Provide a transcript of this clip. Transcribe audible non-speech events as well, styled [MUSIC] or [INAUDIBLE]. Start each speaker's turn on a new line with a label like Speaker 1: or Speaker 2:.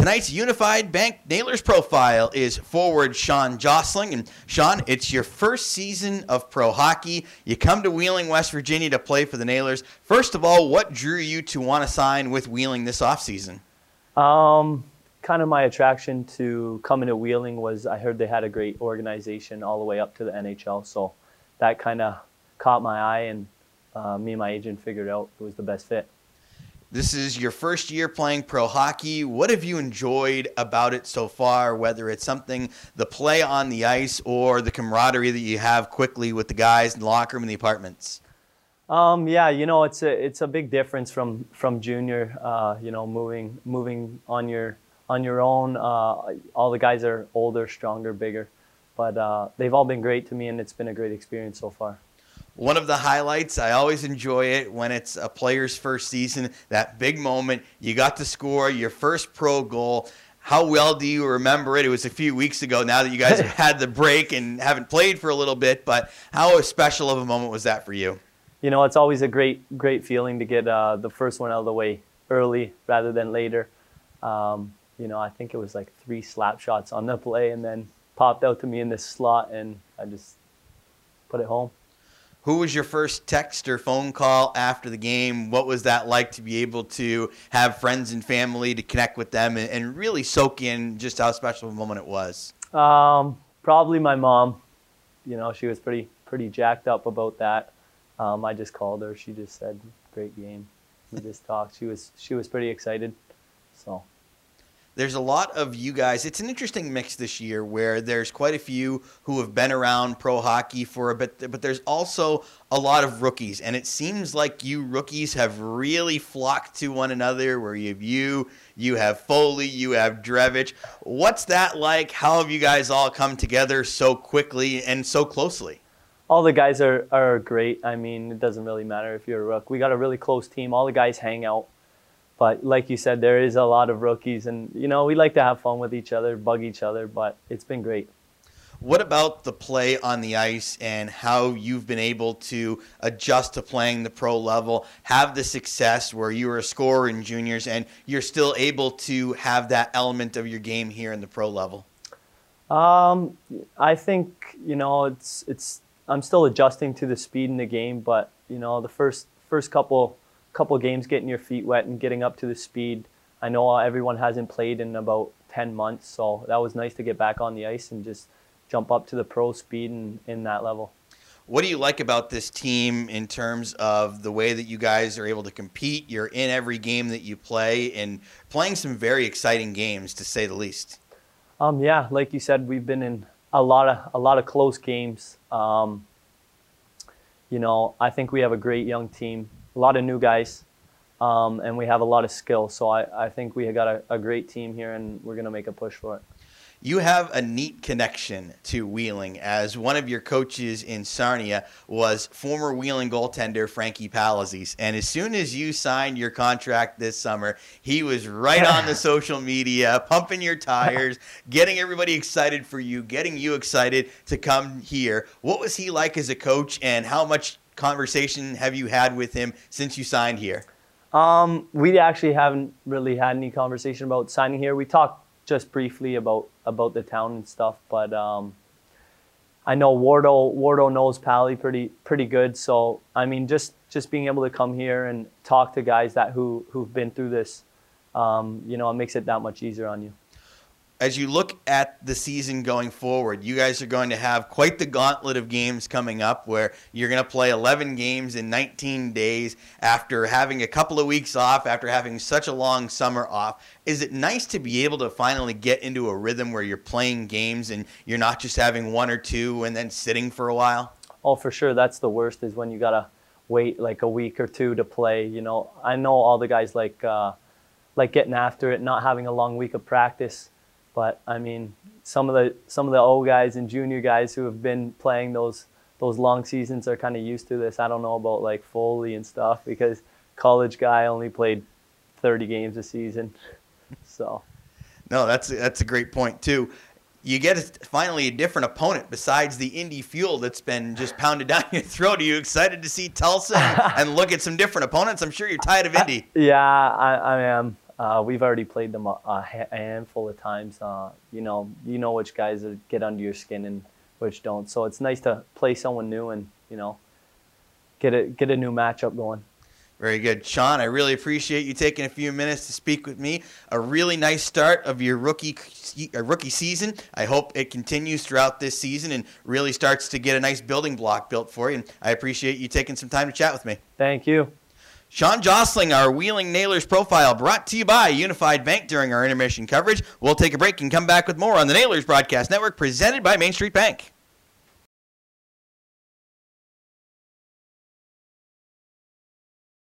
Speaker 1: Tonight's Unified Bank Nailers profile is forward Sean Josling. And Sean, it's your first season of pro hockey. You come to Wheeling, West Virginia to play for the Nailers. First of all, what drew you to want to sign with Wheeling this offseason?
Speaker 2: Um, kind of my attraction to coming to Wheeling was I heard they had a great organization all the way up to the NHL. So that kind of caught my eye, and uh, me and my agent figured out it was the best fit.
Speaker 1: This is your first year playing pro hockey. What have you enjoyed about it so far, whether it's something, the play on the ice, or the camaraderie that you have quickly with the guys in the locker room and the apartments?
Speaker 2: Um, yeah, you know, it's a it's a big difference from from junior. Uh, you know, moving moving on your on your own. Uh, all the guys are older, stronger, bigger, but uh, they've all been great to me, and it's been a great experience so far
Speaker 1: one of the highlights. I always enjoy it when it's a player's first season, that big moment. You got to score your first pro goal. How well do you remember it? It was a few weeks ago now that you guys have [LAUGHS] had the break and haven't played for a little bit, but how special of a moment was that for you?
Speaker 2: You know, it's always a great, great feeling to get uh, the first one out of the way early rather than later. Um, you know, I think it was like three slap shots on the play and then popped out to me in this slot, and I just put it home.
Speaker 1: Who was your first text or phone call after the game? What was that like to be able to have friends and family to connect with them and, and really soak in just how special a moment it was?
Speaker 2: Um, probably my mom. You know, she was pretty pretty jacked up about that. Um, I just called her. She just said, "Great game." We just talked. She was she was pretty excited. So
Speaker 1: there's a lot of you guys. It's an interesting mix this year where there's quite a few who have been around pro hockey for a bit, but there's also a lot of rookies. And it seems like you rookies have really flocked to one another where you have you, you have Foley, you have Drevich. What's that like? How have you guys all come together so quickly and so closely?
Speaker 2: All the guys are, are great. I mean, it doesn't really matter if you're a rook. We got a really close team. All the guys hang out but like you said, there is a lot of rookies, and you know we like to have fun with each other, bug each other. But it's been great.
Speaker 1: What about the play on the ice and how you've been able to adjust to playing the pro level, have the success where you were a scorer in juniors and you're still able to have that element of your game here in the pro level?
Speaker 2: Um, I think you know it's it's I'm still adjusting to the speed in the game, but you know the first first couple couple games getting your feet wet and getting up to the speed. I know everyone hasn't played in about 10 months, so that was nice to get back on the ice and just jump up to the pro speed and in that level.
Speaker 1: What do you like about this team in terms of the way that you guys are able to compete? You're in every game that you play and playing some very exciting games, to say the least.
Speaker 2: Um, yeah, like you said, we've been in a lot of a lot of close games. Um, you know, I think we have a great young team a lot of new guys, um, and we have a lot of skill. So I, I think we have got a, a great team here, and we're going to make a push for it.
Speaker 1: You have a neat connection to Wheeling, as one of your coaches in Sarnia was former Wheeling goaltender Frankie Palazese. And as soon as you signed your contract this summer, he was right on the [LAUGHS] social media, pumping your tires, getting everybody excited for you, getting you excited to come here. What was he like as a coach, and how much conversation have you had with him since you signed here?
Speaker 2: Um, we actually haven't really had any conversation about signing here. We talked just briefly about about the town and stuff, but um, I know Wardo Wardo knows Pally pretty pretty good. So I mean, just just being able to come here and talk to guys that who who've been through this, um, you know, it makes it that much easier on you
Speaker 1: as you look at the season going forward, you guys are going to have quite the gauntlet of games coming up where you're going to play 11 games in 19 days after having a couple of weeks off, after having such a long summer off. Is it nice to be able to finally get into a rhythm where you're playing games and you're not just having one or two and then sitting for a while?
Speaker 2: Oh, for sure. That's the worst is when you got to wait like a week or two to play. You know, I know all the guys like, uh, like getting after it, not having a long week of practice but I mean, some of the some of the old guys and junior guys who have been playing those those long seasons are kind of used to this. I don't know about like Foley and stuff because college guy only played 30 games a season. [LAUGHS] So.
Speaker 1: No, that's that's a great point too. You get finally a different opponent besides the Indy Fuel that's been just pounded down your throat. Are you excited to see Tulsa [LAUGHS] and look at some different opponents? I'm sure you're tired of Indy.
Speaker 2: Yeah, I, I am. Uh, we've already played them a, a handful of times. Uh, you know, you know which guys get under your skin and which don't. So it's nice to play someone new and you know get a get a new matchup going.
Speaker 1: Very good. Sean, I really appreciate you taking a few minutes to speak with me. A really nice start of your rookie rookie season. I hope it continues throughout this season and really starts to get a nice building block built for you. And I appreciate you taking some time to chat with me.
Speaker 2: Thank you.
Speaker 1: Sean Josling, our Wheeling Nailers profile, brought to you by Unified Bank during our intermission coverage. We'll take a break and come back with more on the Nailers Broadcast Network, presented by Main Street Bank.